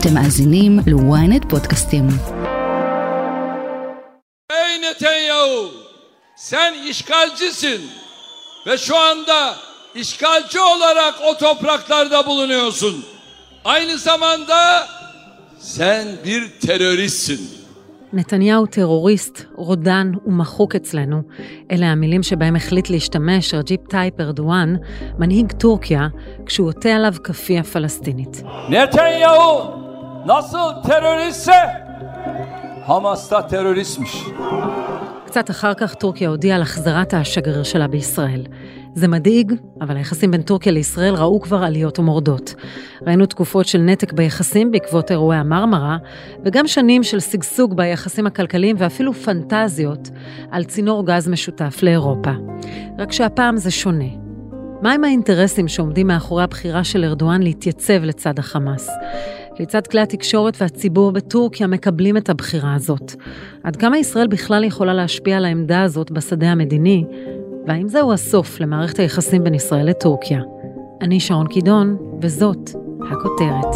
אתם מאזינים ל-ynet פודקאסטים. Ey Netanyahu, sen işgalcisin ve şu anda işgalci olarak o topraklarda bulunuyorsun. Aynı zamanda sen bir teröristsin. נתניהו טרוריסט, רודן ומחוק אצלנו. אלה המילים שבהם החליט להשתמש רג'פ טאיפ ארדואן, מנהיג טורקיה, כשהוא עוטה עליו כאפיה פלסטינית. Netanyahu nasıl teröristse Hamas da teröristmiş. קצת אחר כך טורקיה הודיעה על החזרת השגריר שלה בישראל. זה מדאיג, אבל היחסים בין טורקיה לישראל ראו כבר עליות ומורדות. ראינו תקופות של נתק ביחסים בעקבות אירועי המרמרה, וגם שנים של שגשוג ביחסים הכלכליים ואפילו פנטזיות על צינור גז משותף לאירופה. רק שהפעם זה שונה. מהם האינטרסים שעומדים מאחורי הבחירה של ארדואן להתייצב לצד החמאס? כיצד כלי התקשורת והציבור בטורקיה מקבלים את הבחירה הזאת? עד כמה ישראל בכלל יכולה להשפיע על העמדה הזאת בשדה המדיני? והאם זהו הסוף למערכת היחסים בין ישראל לטורקיה? אני שרון קידון, וזאת הכותרת.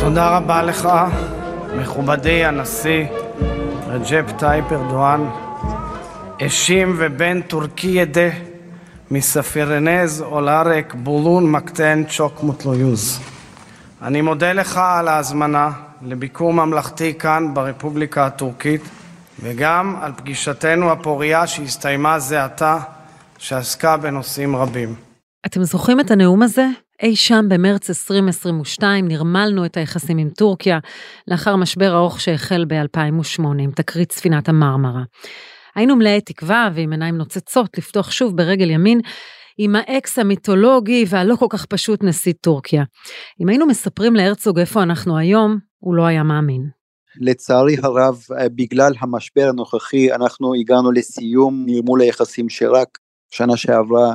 תודה רבה לך, מכובדי הנשיא רג'פ טאיפ ארדואן, Eşim ve ben Türkiye'de misafiriniz olarak bulunmaktan çok mutluyuz. אני מודה לך על ההזמנה לביקור ממלכתי כאן ברפובליקה הטורקית וגם על פגישתנו הפורייה שהסתיימה זה עתה, שעסקה בנושאים רבים. אתם זוכרים את הנאום הזה? אי שם במרץ 2022 נרמלנו את היחסים עם טורקיה, לאחר משבר ארוך שהחל ב-2008 עם תקרית ספינת המרמרה. היינו מלאי תקווה ועם עיניים נוצצות לפתוח שוב ברגל ימין עם האקס המיתולוגי והלא כל כך פשוט נשיא טורקיה. אם היינו מספרים להרצוג איפה אנחנו היום, הוא לא היה מאמין. לצערי הרב, בגלל המשבר הנוכחי, אנחנו הגענו לסיום נרמול היחסים שרק שנה שעברה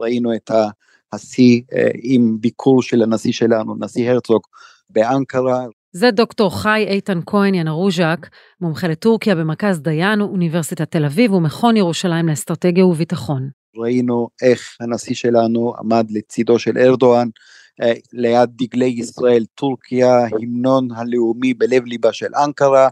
ראינו את השיא עם ביקור של הנשיא שלנו, נשיא הרצוג, באנקרה. זה דוקטור חי איתן כהן ינרוז'ק, מומחה לטורקיה במרכז דיין, אוניברסיטת תל אביב ומכון ירושלים לאסטרטגיה וביטחון. ראינו איך הנשיא שלנו עמד לצידו של ארדואן, ליד דגלי ישראל, טורקיה, המנון הלאומי בלב ליבה של אנקרה.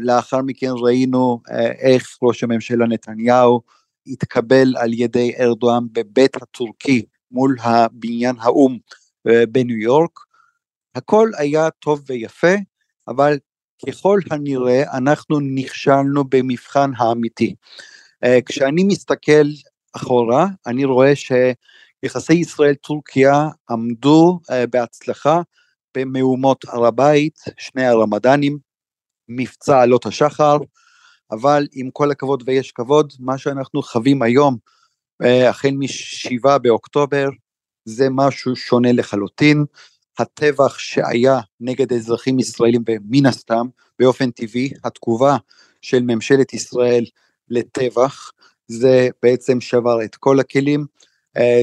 לאחר מכן ראינו איך ראש הממשלה נתניהו התקבל על ידי ארדואן בבית הטורקי מול הבניין האו"ם בניו יורק. הכל היה טוב ויפה, אבל ככל הנראה אנחנו נכשלנו במבחן האמיתי. כשאני מסתכל אחורה, אני רואה שיחסי ישראל-טורקיה עמדו בהצלחה במהומות הר הבית, שני הרמדאנים, מבצע עלות השחר, אבל עם כל הכבוד ויש כבוד, מה שאנחנו חווים היום, החל מ-7 באוקטובר, זה משהו שונה לחלוטין. הטבח שהיה נגד אזרחים ישראלים, ומן הסתם, באופן טבעי, התגובה של ממשלת ישראל לטבח, זה בעצם שבר את כל הכלים,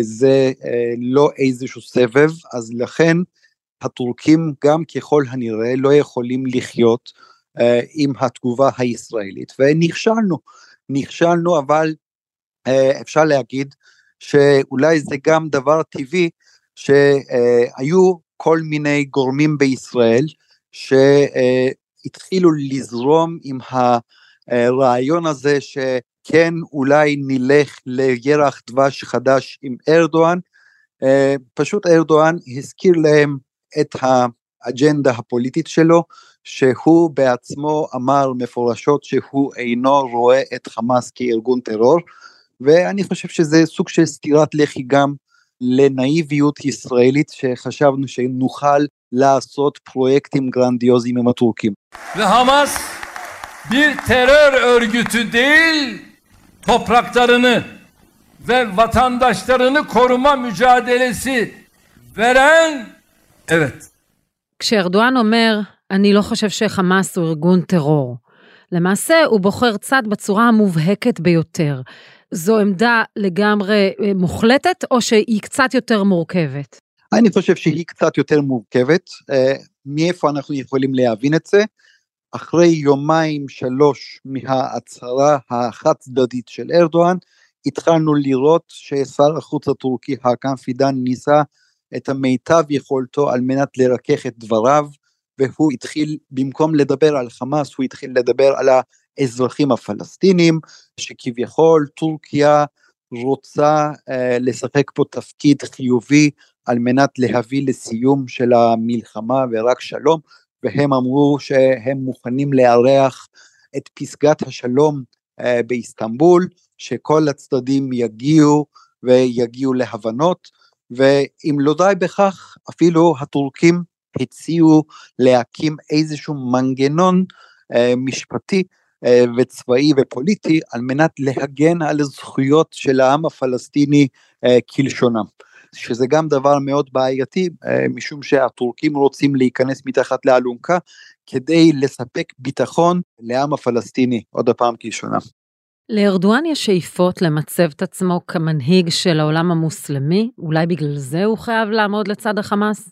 זה לא איזשהו סבב, אז לכן הטורקים גם ככל הנראה לא יכולים לחיות עם התגובה הישראלית, ונכשלנו, נכשלנו, אבל אפשר להגיד שאולי זה גם דבר טבעי, שהיו כל מיני גורמים בישראל שהתחילו לזרום עם הרעיון הזה שכן אולי נלך לירח דבש חדש עם ארדואן, פשוט ארדואן הזכיר להם את האג'נדה הפוליטית שלו, שהוא בעצמו אמר מפורשות שהוא אינו רואה את חמאס כארגון טרור, ואני חושב שזה סוג של סטירת לחי גם לנאיביות ישראלית שחשבנו שנוכל לעשות פרויקטים גרנדיוזיים עם הטורקים. Hamas bir terör örgütü değil, topraklarını ve vatandaşlarını koruma mücadelesi veren, evet. כשארדואן אומר, אני לא חושב שחמאס הוא ארגון טרור, למעשה הוא בוחר צד בצורה המובהקת ביותר. זו עמדה לגמרי מוחלטת, או שהיא קצת יותר מורכבת? אני חושב שהיא קצת יותר מורכבת. מאיפה אנחנו יכולים להבין את זה? אחרי יומיים שלוש מההצהרה החד צדדית של ארדואן, התחלנו לראות ששר החוץ הטורקי האקן פידן ניסה את המיטב יכולתו על מנת לרכך את דבריו, והוא התחיל, במקום לדבר על חמאס, הוא התחיל לדבר על האזרחים הפלסטינים, שכביכול טורקיה רוצה אה, לשחק פה תפקיד חיובי על מנת להביא לסיום של המלחמה ורק שלום, והם אמרו שהם מוכנים לארח את פסגת השלום אה, באיסטנבול, שכל הצדדים יגיעו ויגיעו להבנות, ואם לא די בכך, אפילו הטורקים הציעו להקים איזשהו מנגנון אה, משפטי וצבאי ופוליטי על מנת להגן על הזכויות של העם הפלסטיני אה, כלשונם. שזה גם דבר מאוד בעייתי, אה, משום שהטורקים רוצים להיכנס מתחת לאלונקה כדי לספק ביטחון לעם הפלסטיני, עוד הפעם כלשונם. לארדואן יש שאיפות למצב את עצמו כמנהיג של העולם המוסלמי? אולי בגלל זה הוא חייב לעמוד לצד החמאס?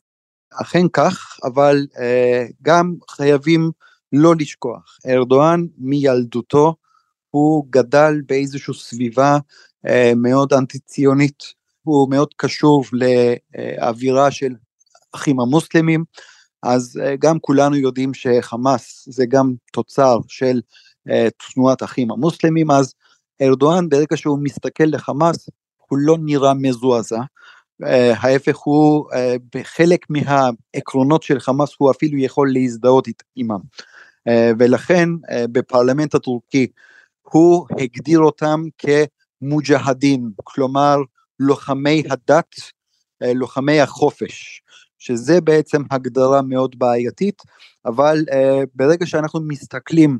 אכן כך, אבל אה, גם חייבים לא לשכוח, ארדואן מילדותו הוא גדל באיזושהי סביבה אה, מאוד אנטי ציונית, הוא מאוד קשוב לאווירה של אחים המוסלמים, אז אה, גם כולנו יודעים שחמאס זה גם תוצר של אה, תנועת אחים המוסלמים, אז ארדואן ברגע שהוא מסתכל לחמאס הוא לא נראה מזועזע, ההפך הוא בחלק מהעקרונות של חמאס הוא אפילו יכול להזדהות עימם, ולכן בפרלמנט הטורקי הוא הגדיר אותם כמוג'הדין, כלומר לוחמי הדת, לוחמי החופש, שזה בעצם הגדרה מאוד בעייתית, אבל ברגע שאנחנו מסתכלים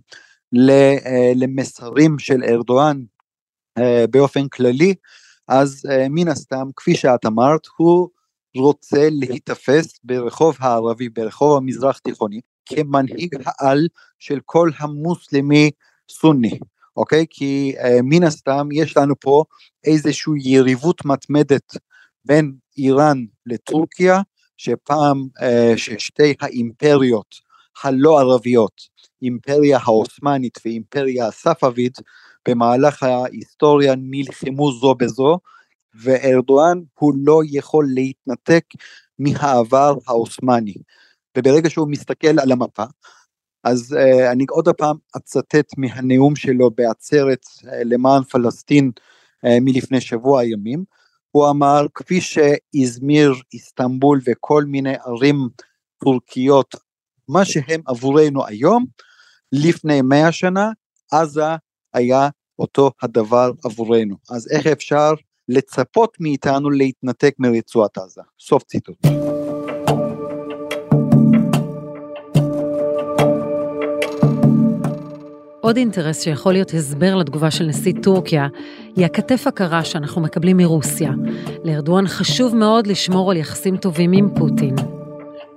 אה, למסרים של ארדואן אה, באופן כללי, אז אה, מן הסתם, כפי שאת אמרת, הוא רוצה להיתפס ברחוב הערבי, ברחוב המזרח תיכוני, כמנהיג העל של כל המוסלמי סוני, אוקיי? כי uh, מן הסתם יש לנו פה איזושהי יריבות מתמדת בין איראן לטורקיה, שפעם uh, ששתי האימפריות הלא ערביות האימפריה העות'מאנית ואימפריה הספאבית במהלך ההיסטוריה נלחמו זו בזו, וארדואן הוא לא יכול להתנתק מהעבר העות'מאני. וברגע שהוא מסתכל על המפה, אז uh, אני עוד פעם אצטט מהנאום שלו בעצרת uh, למען פלסטין uh, מלפני שבוע ימים, הוא אמר כפי שאיזמיר, איסטנבול וכל מיני ערים טורקיות, מה שהם עבורנו היום, לפני מאה שנה, עזה היה אותו הדבר עבורנו. אז איך אפשר לצפות מאיתנו להתנתק מרצועת עזה? סוף ציטוט. עוד אינטרס שיכול להיות הסבר לתגובה של נשיא טורקיה, היא הכתף הקרה שאנחנו מקבלים מרוסיה. לארדואן חשוב מאוד לשמור על יחסים טובים עם פוטין.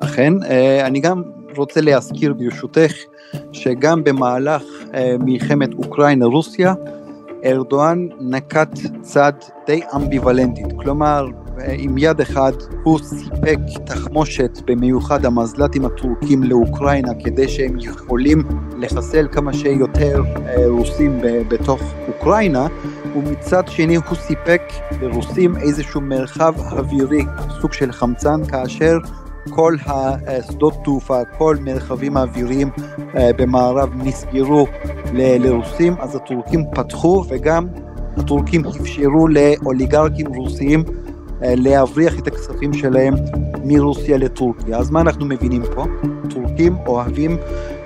אכן, אה, אני גם רוצה להזכיר ברשותך שגם במהלך אה, מלחמת אוקראינה-רוסיה, ארדואן נקט צד די אמביוולנטית, כלומר עם יד אחד הוא סיפק תחמושת במיוחד המזל"טים הטורקים לאוקראינה כדי שהם יכולים לחסל כמה שיותר אה, רוסים בתוך אוקראינה. ומצד שני הוא סיפק לרוסים איזשהו מרחב אווירי, סוג של חמצן כאשר כל השדות תעופה, כל מרחבים האוויריים אה, במערב נסגרו לרוסים, אז הטורקים פתחו וגם הטורקים אפשרו לאוליגרקים רוסיים להבריח את הכספים שלהם מרוסיה לטורקיה. אז מה אנחנו מבינים פה? טורקים אוהבים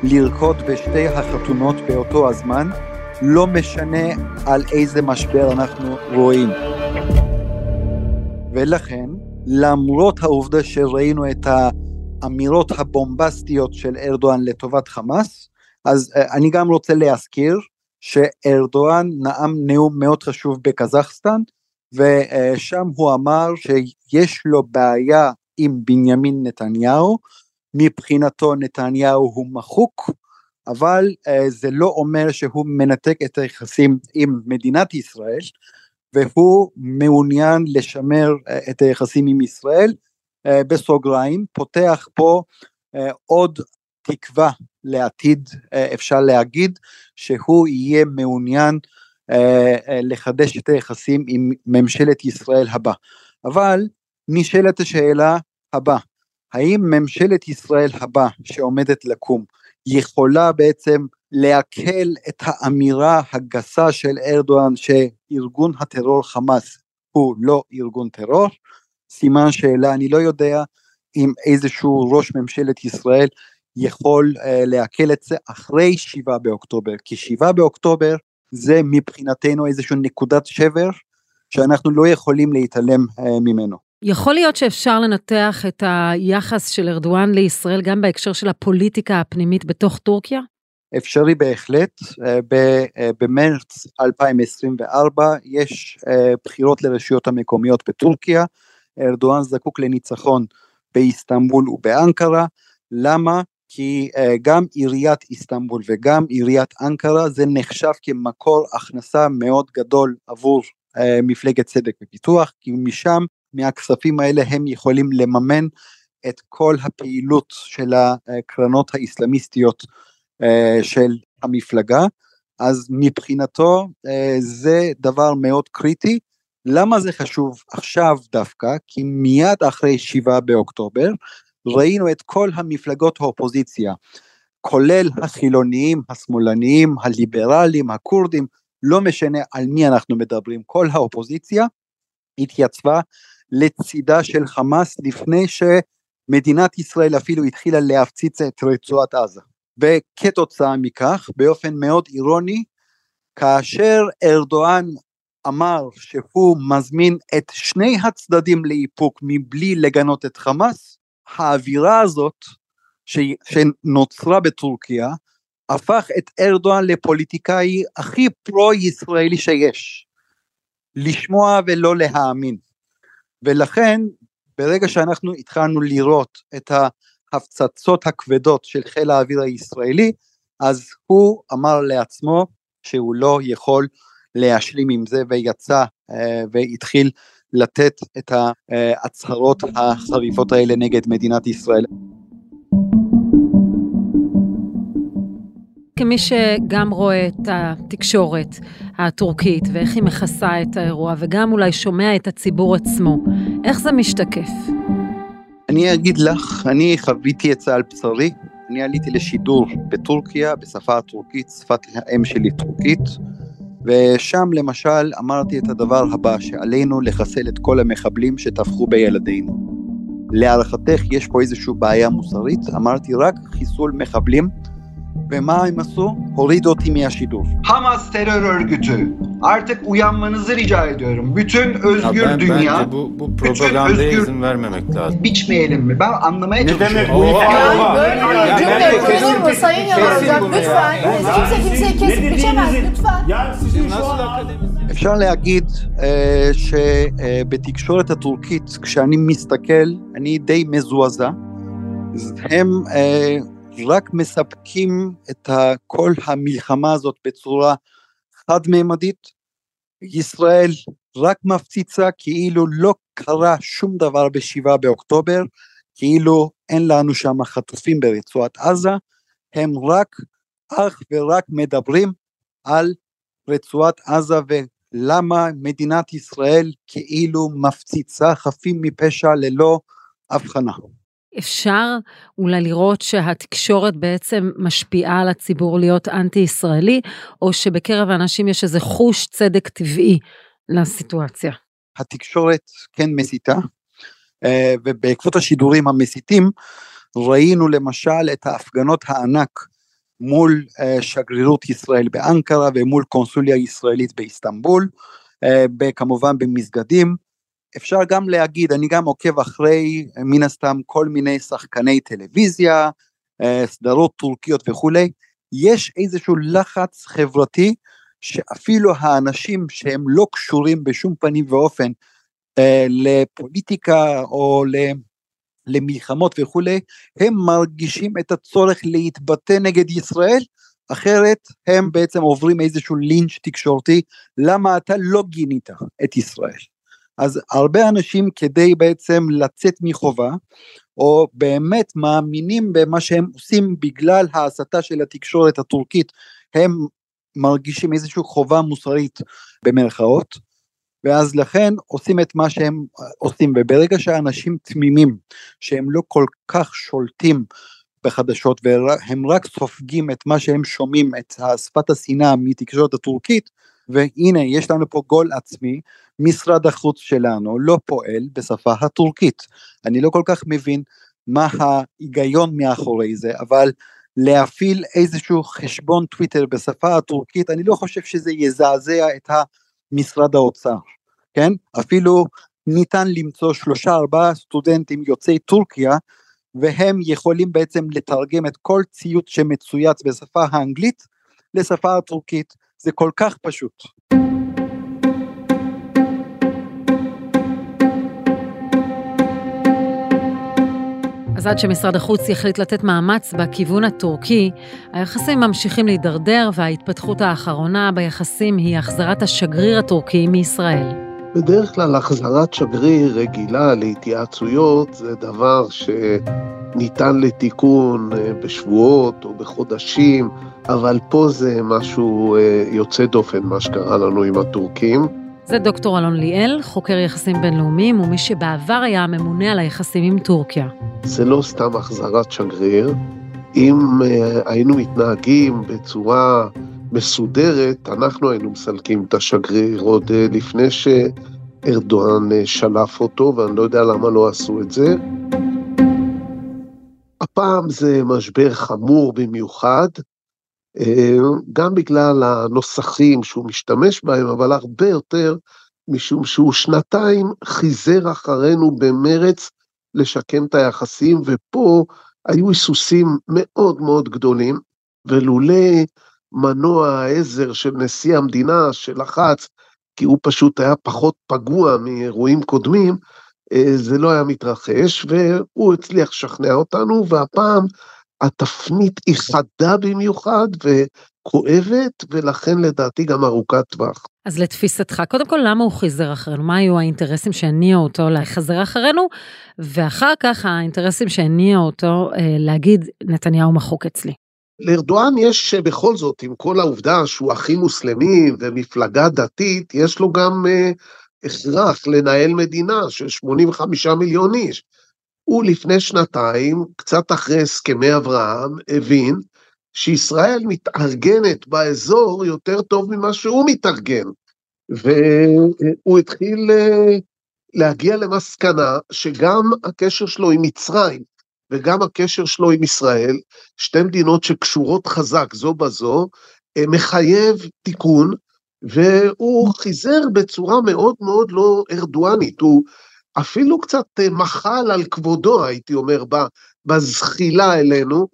לרקוד בשתי החתונות באותו הזמן, לא משנה על איזה משבר אנחנו רואים. ולכן למרות העובדה שראינו את האמירות הבומבסטיות של ארדואן לטובת חמאס, אז אה, אני גם רוצה להזכיר שארדואן נאם נאום מאוד חשוב בקזחסטן, ושם הוא אמר שיש לו בעיה עם בנימין נתניהו, מבחינתו נתניהו הוא מחוק, אבל uh, זה לא אומר שהוא מנתק את היחסים עם מדינת ישראל, והוא מעוניין לשמר אה, את היחסים עם ישראל, אה, בסוגריים, פותח פה אה, עוד תקווה לעתיד, אפשר להגיד שהוא יהיה מעוניין לחדש את היחסים עם ממשלת ישראל הבא. אבל נשאלת השאלה הבאה, האם ממשלת ישראל הבא שעומדת לקום יכולה בעצם לעכל את האמירה הגסה של ארדואן שארגון הטרור חמאס הוא לא ארגון טרור? סימן שאלה, אני לא יודע אם איזשהו ראש ממשלת ישראל יכול uh, לעכל את זה אחרי שבעה באוקטובר, כי שבעה באוקטובר זה מבחינתנו איזושהי נקודת שבר שאנחנו לא יכולים להתעלם uh, ממנו. יכול להיות שאפשר לנתח את היחס של ארדואן לישראל גם בהקשר של הפוליטיקה הפנימית בתוך טורקיה? אפשרי בהחלט, אה, אה, במרץ 2024 יש אה, בחירות לרשויות המקומיות בטורקיה, ארדואן זקוק לניצחון באיסטנבול ובאנקרה, למה? כי גם עיריית איסטנבול וגם עיריית אנקרה זה נחשב כמקור הכנסה מאוד גדול עבור מפלגת צדק ופיתוח, כי משם, מהכספים האלה הם יכולים לממן את כל הפעילות של הקרנות האסלאמיסטיות אה, של המפלגה, אז מבחינתו אה, זה דבר מאוד קריטי. למה זה חשוב עכשיו דווקא? כי מיד אחרי שבעה באוקטובר ראינו את כל המפלגות האופוזיציה, כולל החילוניים, השמאלניים, הליברלים, הכורדים, לא משנה על מי אנחנו מדברים, כל האופוזיציה התייצבה לצידה של חמאס לפני שמדינת ישראל אפילו התחילה להפציץ את רצועת עזה. וכתוצאה מכך, באופן מאוד אירוני, כאשר ארדואן אמר שהוא מזמין את שני הצדדים לאיפוק מבלי לגנות את חמאס, האווירה הזאת ש... שנוצרה בטורקיה הפך את ארדואן לפוליטיקאי הכי פרו-ישראלי שיש. לשמוע ולא להאמין. ולכן ברגע שאנחנו התחלנו לראות את. ההפצצות הכבדות של חיל האוויר הישראלי, אז הוא אמר לעצמו שהוא לא יכול להשלים עם זה ויצא אה, והתחיל לתת את ההצהרות החריפות האלה נגד מדינת ישראל. כמי שגם רואה את התקשורת הטורקית ואיך היא מכסה את האירוע וגם אולי שומע את הציבור עצמו, איך זה משתקף? אני אגיד לך, אני חוויתי את זה על בשרי, אני עליתי לשידור בטורקיה, בשפה הטורקית, שפת האם שלי טורקית, ושם למשל אמרתי את הדבר הבא, שעלינו לחסל את כל המחבלים שטבחו בילדינו. להערכתך יש פה איזושהי בעיה מוסרית? אמרתי רק חיסול מחבלים Ve הם עשו? הורידו אותי מהשידור. Hamas terör örgütü. Artık uyanmanızı rica ediyorum. Bütün özgür ya ben, dünya. Bence bu, bu propagandaya özgür... izin vermemek lazım. Biçmeyelim mi? Ben anlamaya ne çalışıyorum. Ne demek bu ifade? Ya, böyle bir cümle kurulur mu Sayın Yalnızcak? Lütfen. Kimse kimseyi kesip biçemez. Lütfen. Ya sizin şu an... אפשר להגיד אה, שבתקשורת הטורקית, כשאני מסתכל, אני די מזועזע. הם אה, רק מספקים את כל המלחמה הזאת בצורה חד-ממדית. ישראל רק מפציצה כאילו לא קרה שום דבר בשבעה באוקטובר, כאילו אין לנו שם חטופים ברצועת עזה, הם רק, אך ורק מדברים על רצועת עזה ולמה מדינת ישראל כאילו מפציצה חפים מפשע ללא הבחנה. אפשר אולי לראות שהתקשורת בעצם משפיעה על הציבור להיות אנטי-ישראלי, או שבקרב האנשים יש איזה חוש צדק טבעי לסיטואציה? התקשורת כן מסיתה, אה, ובעקבות השידורים המסיתים ראינו למשל את ההפגנות הענק מול אה, שגרירות ישראל באנקרה ומול קונסוליה ישראלית באיסטנבול, אה, כמובן במסגדים, אפשר גם להגיד, אני גם עוקב אחרי מן הסתם כל מיני שחקני טלוויזיה, אה, סדרות טורקיות וכולי, יש איזשהו לחץ חברתי שאפילו האנשים שהם לא קשורים בשום פנים ואופן אה, לפוליטיקה או למלחמות וכולי, הם מרגישים את הצורך להתבטא נגד ישראל, אחרת הם בעצם עוברים איזשהו לינץ' תקשורתי, למה אתה לא גינית את ישראל. אז הרבה אנשים כדי בעצם לצאת מחובה, או באמת מאמינים במה שהם עושים בגלל ההסתה של התקשורת הטורקית, הם מרגישים איזושהי חובה מוסרית במרכאות, ואז לכן עושים את מה שהם עושים, וברגע שאנשים תמימים, שהם לא כל כך שולטים בחדשות והם רק סופגים את מה שהם שומעים, את שפת השנאה מתקשורת הטורקית, והנה יש לנו פה גול עצמי, משרד החוץ שלנו לא פועל בשפה הטורקית. אני לא כל כך מבין מה ההיגיון מאחורי זה, אבל להפעיל איזשהו חשבון טוויטר בשפה הטורקית, אני לא חושב שזה יזעזע את משרד האוצר, כן? אפילו ניתן למצוא שלושה ארבעה סטודנטים יוצאי טורקיה והם יכולים בעצם לתרגם את כל ציוץ שמצויץ בשפה האנגלית לשפה הטורקית, זה כל כך פשוט. אז עד שמשרד החוץ יחליט לתת מאמץ בכיוון הטורקי, היחסים ממשיכים להידרדר וההתפתחות האחרונה ביחסים היא החזרת השגריר הטורקי מישראל. בדרך כלל החזרת שגריר רגילה להתייעצויות זה דבר שניתן לתיקון אה, בשבועות או בחודשים, אבל פה זה משהו אה, יוצא דופן, מה שקרה לנו עם הטורקים. זה דוקטור אלון ליאל, חוקר יחסים בינלאומיים ומי שבעבר היה הממונה על היחסים עם טורקיה. זה לא סתם החזרת שגריר. אם אה, היינו מתנהגים בצורה מסודרת, אנחנו היינו מסלקים את השגריר עוד אה, לפני שארדואן אה, שלף אותו, ואני לא יודע למה לא עשו את זה. הפעם זה משבר חמור במיוחד, אה, גם בגלל הנוסחים שהוא משתמש בהם, אבל הרבה יותר משום שהוא שנתיים חיזר אחרינו במרץ לשקם את היחסים, ופה היו היסוסים מאוד מאוד גדולים, ולולא מנוע העזר של נשיא המדינה שלחץ, כי הוא פשוט היה פחות פגוע מאירועים קודמים, אה, זה לא היה מתרחש, והוא הצליח לשכנע אותנו, והפעם התפנית היא חדה במיוחד וכואבת, ולכן לדעתי גם ארוכת טווח. אז לתפיסתך, קודם כל, למה הוא חיזר אחרינו? מה היו האינטרסים שהניעו אותו לחזר אחרינו? ואחר כך האינטרסים שהניעו אותו אה, להגיד, נתניהו מחוק אצלי. לארדואן יש בכל זאת, עם כל העובדה שהוא הכי מוסלמי ומפלגה דתית, יש לו גם אה, הכרח לנהל מדינה של 85 מיליון איש. הוא לפני שנתיים, קצת אחרי הסכמי אברהם, הבין שישראל מתארגנת באזור יותר טוב ממה שהוא מתארגן. והוא התחיל אה, להגיע למסקנה שגם הקשר שלו עם מצרים וגם הקשר שלו עם ישראל, שתי מדינות שקשורות חזק זו בזו, אה, מחייב תיקון, והוא חיזר בצורה מאוד מאוד לא ארדואנית, הוא אפילו קצת אה, מחל על כבודו, הייתי אומר, בזחילה אלינו,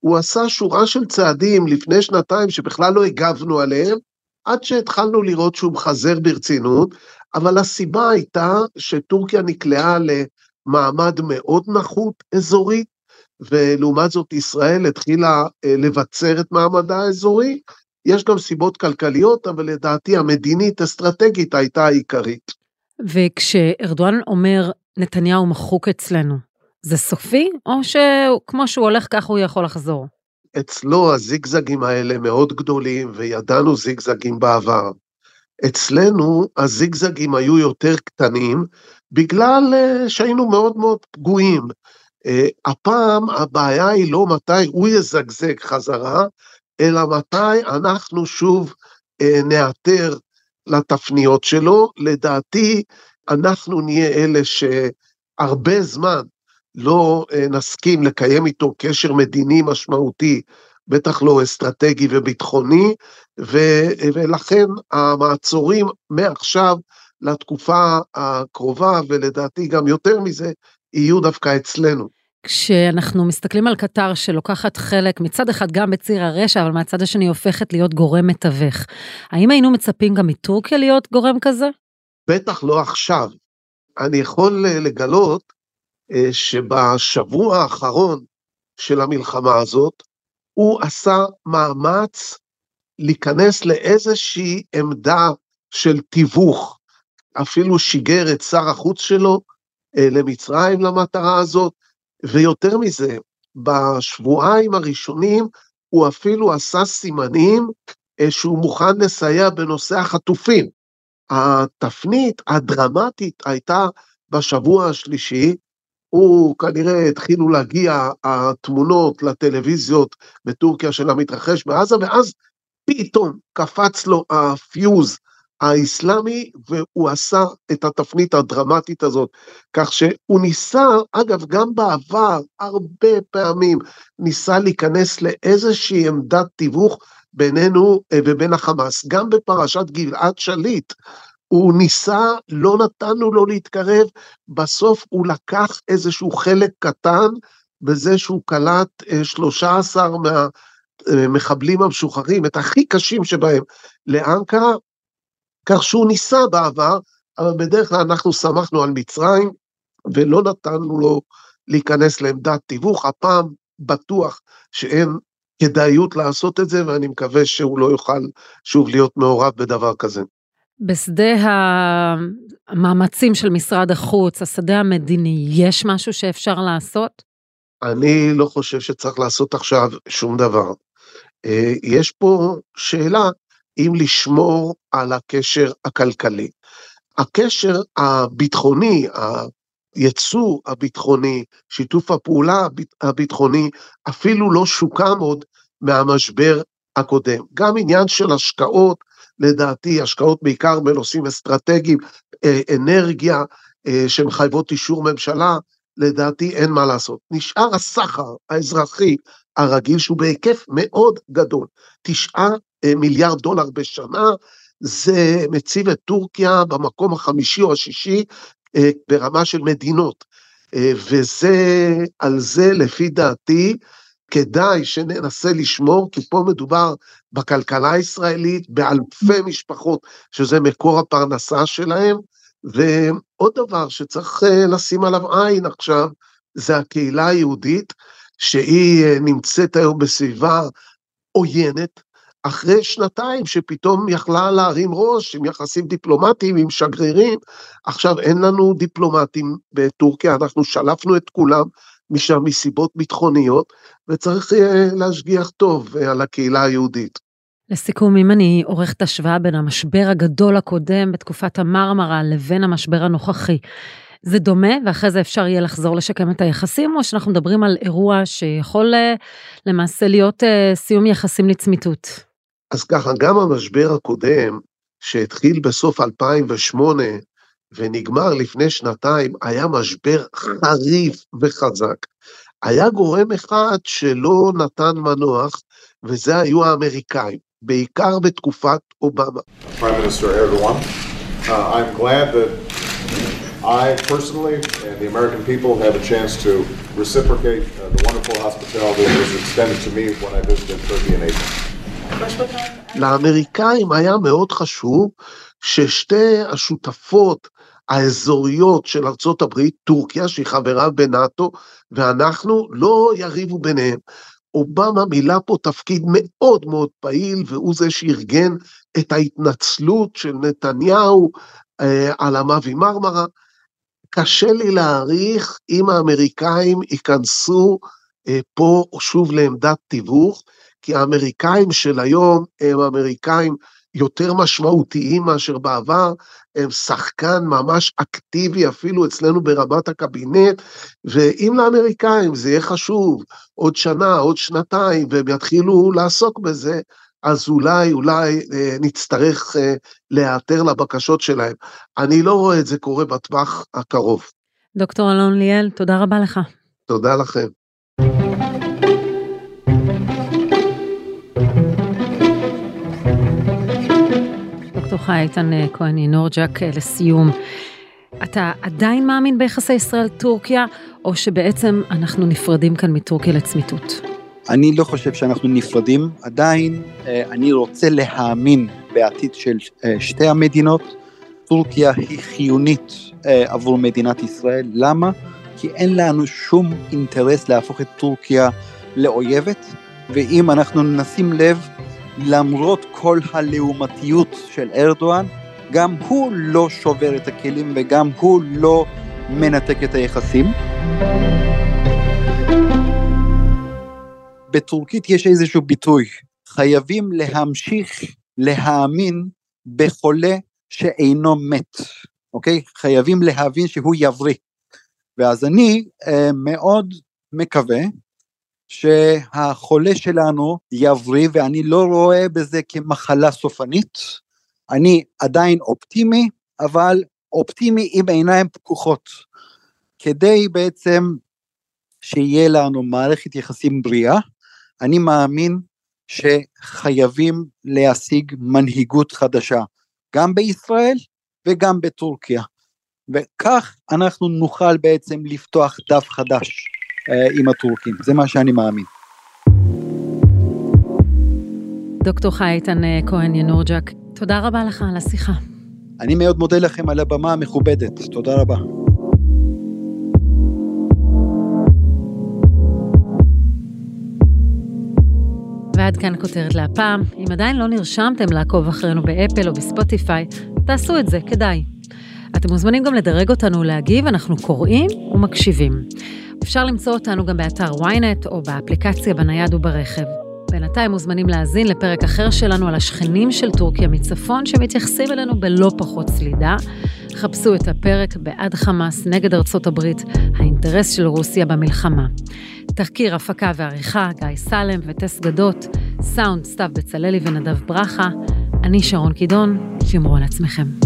הוא עשה שורה של צעדים לפני שנתיים שבכלל לא הגבנו עליהם, עד שהתחלנו לראות שהוא מחזר ברצינות, אבל הסיבה הייתה שטורקיה נקלעה למעמד מאוד נחות אזורית, ולעומת זאת ישראל התחילה אה, לבצר את מעמדה האזורי. יש גם סיבות כלכליות, אבל לדעתי המדינית אסטרטגית הייתה העיקרית. וכשארדואן אומר, נתניהו מחוק אצלנו, זה סופי, או שכמו שהוא הולך ככה הוא יכול לחזור? אצלו הזיגזגים האלה מאוד גדולים, וידענו זיגזגים בעבר. אצלנו הזיגזגים היו יותר קטנים, בגלל אה, שהיינו מאוד מאוד פגועים. אה, הפעם הבעיה היא לא מתי הוא יזגזג חזרה, אלא מתי אנחנו שוב אה, נאתר לתפניות שלו. לדעתי, אנחנו נהיה אלה שהרבה זמן לא נסכים לקיים איתו קשר מדיני משמעותי, בטח לא אסטרטגי וביטחוני, ו- ולכן המעצורים מעכשיו לתקופה הקרובה, ולדעתי גם יותר מזה, יהיו דווקא אצלנו. כשאנחנו מסתכלים על קטר שלוקחת חלק מצד אחד גם בציר הרשע, אבל מהצד השני הופכת להיות גורם מתווך, האם היינו מצפים גם מטורקיה להיות גורם כזה? בטח לא עכשיו. אני יכול אה, לגלות אה, שבשבוע האחרון של המלחמה הזאת, הוא עשה מאמץ להיכנס לאיזושהי עמדה של תיווך, אפילו שיגר את שר החוץ שלו אה, למצרים למטרה הזאת, ויותר מזה, בשבועיים הראשונים הוא אפילו עשה סימנים אה, שהוא מוכן לסייע בנושא החטופים. התפנית הדרמטית הייתה בשבוע השלישי, הוא כנראה התחילו להגיע התמונות לטלוויזיות בטורקיה של המתרחש בעזה, ואז פתאום קפץ לו הפיוז האסלאמי, והוא עשה את התפנית הדרמטית הזאת. כך שהוא ניסה, אגב, גם בעבר, הרבה פעמים, ניסה להיכנס לאיזושהי עמדת תיווך בינינו אה, ובין החמאס. גם בפרשת גלעד שליט, הוא ניסה, לא נתנו לו להתקרב, בסוף הוא לקח איזשהו חלק קטן בזה שהוא קלט 13 מהמחבלים המשוחררים, את הכי קשים שבהם, לאנקרה, כך שהוא ניסה בעבר, אבל בדרך כלל אנחנו שמחנו על מצרים ולא נתנו לו להיכנס לעמדת תיווך, הפעם בטוח שאין כדאיות לעשות את זה, ואני מקווה שהוא לא יוכל שוב להיות מעורב בדבר כזה. בשדה המאמצים של משרד החוץ, השדה המדיני, יש משהו שאפשר לעשות? אני לא חושב שצריך לעשות עכשיו שום דבר. אה, יש פה שאלה אם לשמור על הקשר הכלכלי. הקשר הביטחוני, היצוא הביטחוני, שיתוף הפעולה הביטחוני, אפילו לא שוקם עוד מהמשבר הקודם. גם עניין של השקעות, לדעתי, השקעות בעיקר בנושאים אסטרטגיים, אה, אנרגיה אה, שמחייבות אישור ממשלה, לדעתי אין מה לעשות. נשאר הסחר האזרחי הרגיל שהוא בהיקף מאוד גדול, תשעה מיליארד דולר בשנה, זה מציב את טורקיה במקום החמישי או השישי ברמה של מדינות. וזה, על זה לפי דעתי, כדאי שננסה לשמור, כי פה מדובר בכלכלה הישראלית, באלפי משפחות, שזה מקור הפרנסה שלהם, ועוד דבר שצריך אה, לשים עליו עין עכשיו, זה הקהילה היהודית, שהיא אה, נמצאת היום בסביבה עוינת, אחרי שנתיים שפתאום יכלה להרים ראש עם יחסים דיפלומטיים, עם שגרירים, עכשיו אין לנו דיפלומטים בטורקיה, אנחנו שלפנו את כולם, משם מסיבות ביטחוניות, וצריך להשגיח טוב על הקהילה היהודית. לסיכום, אם אני עורכת השוואה בין המשבר הגדול הקודם בתקופת המרמרה לבין המשבר הנוכחי, זה דומה ואחרי זה אפשר יהיה לחזור לשקם את היחסים, או שאנחנו מדברים על אירוע שיכול אה, למעשה להיות אה, סיום יחסים לצמיתות? אז ככה, גם המשבר הקודם, שהתחיל בסוף 2008, ונגמר לפני שנתיים, היה משבר חריף וחזק. היה גורם אחד שלא נתן מנוח, וזה היו האמריקאים, בעיקר בתקופת אובמה. I personally and the American people have a chance to reciprocate uh, the wonderful hospitality that was extended to me when I visited Turkey and Asia. לאמריקאים היה מאוד חשוב ששתי השותפות האזוריות של ארצות הברית, טורקיה, שהיא חברה בנאט"ו, ואנחנו לא יריבו ביניהם. אובמה מילא פה תפקיד מאוד מאוד פעיל, והוא זה שארגן את ההתנצלות של נתניהו אה, על המאבי מרמרה. קשה לי להעריך אם האמריקאים ייכנסו אה, פה שוב לעמדת תיווך, כי האמריקאים של היום הם אמריקאים יותר משמעותיים מאשר בעבר, הם שחקן ממש אקטיבי אפילו אצלנו ברמת הקבינט, ואם לאמריקאים זה יהיה חשוב עוד שנה, עוד שנתיים, והם יתחילו לעסוק בזה, אז אולי, אולי אה, נצטרך אה, להיעתר לבקשות שלהם. אני לא רואה את זה קורה בטווח הקרוב. דוקטור אלון ליאל, תודה רבה לך. תודה לכם. דוקטור איתן אה, כהן נורג'ק אה, לסיום. אתה עדיין מאמין ביחסי ישראל-טורקיה, או שבעצם אנחנו נפרדים כאן מטורקיה לצמיתות? אני לא חושב שאנחנו נפרדים, עדיין אה, אני רוצה להאמין בעתיד של שתי המדינות. טורקיה היא חיונית עבור מדינת ישראל, למה? כי אין לנו שום אינטרס להפוך את טורקיה לאויבת, ואם אנחנו נשים לב למרות כל הלעומתיות של ארדואן, גם הוא לא שובר את הכלים וגם הוא לא מנתק את היחסים. בטורקית יש איזשהו ביטוי, חייבים להמשיך להאמין בחולה שאינו מת, אוקיי? חייבים להבין שהוא יבריא. ואז אני אה, מאוד מקווה שהחולה שלנו יבריא, ואני לא רואה בזה כמחלה סופנית. אני עדיין אופטימי, אבל אופטימי עם עיניים פקוחות, כדי בעצם שיהיה לנו מערכת יחסים בריאה, אני מאמין שחייבים להשיג מנהיגות חדשה, גם בישראל וגם בטורקיה. וכך אנחנו נוכל בעצם לפתוח דף חדש עם הטורקים, זה מה שאני מאמין. דוקטור חי איתן אה, כהן ינורג'ק, תודה רבה לך על השיחה. אני מאוד מודה לכם על הבמה המכובדת, תודה רבה. ועד כאן כותרת להפעם. אם עדיין לא נרשמתם לעקוב אחרינו באפל או בספוטיפיי, תעשו את זה, כדאי. אתם מוזמנים גם לדרג אותנו להגיב, אנחנו קוראים ומקשיבים. אפשר למצוא אותנו גם באתר ynet או באפליקציה בנייד וברכב. בינתיים מוזמנים להאזין לפרק אחר שלנו על השכנים של טורקיה מצפון, שמתייחסים אלינו בלא פחות סלידה. חפשו את הפרק בעד חמאס נגד ארצות הברית, האינטרס של רוסיה במלחמה. תחקיר, הפקה ועריכה, גיא סלם וטס גדות, סאונד, סתיו בצללי ונדב ברכה. אני שרון קידון, שמרו על עצמכם.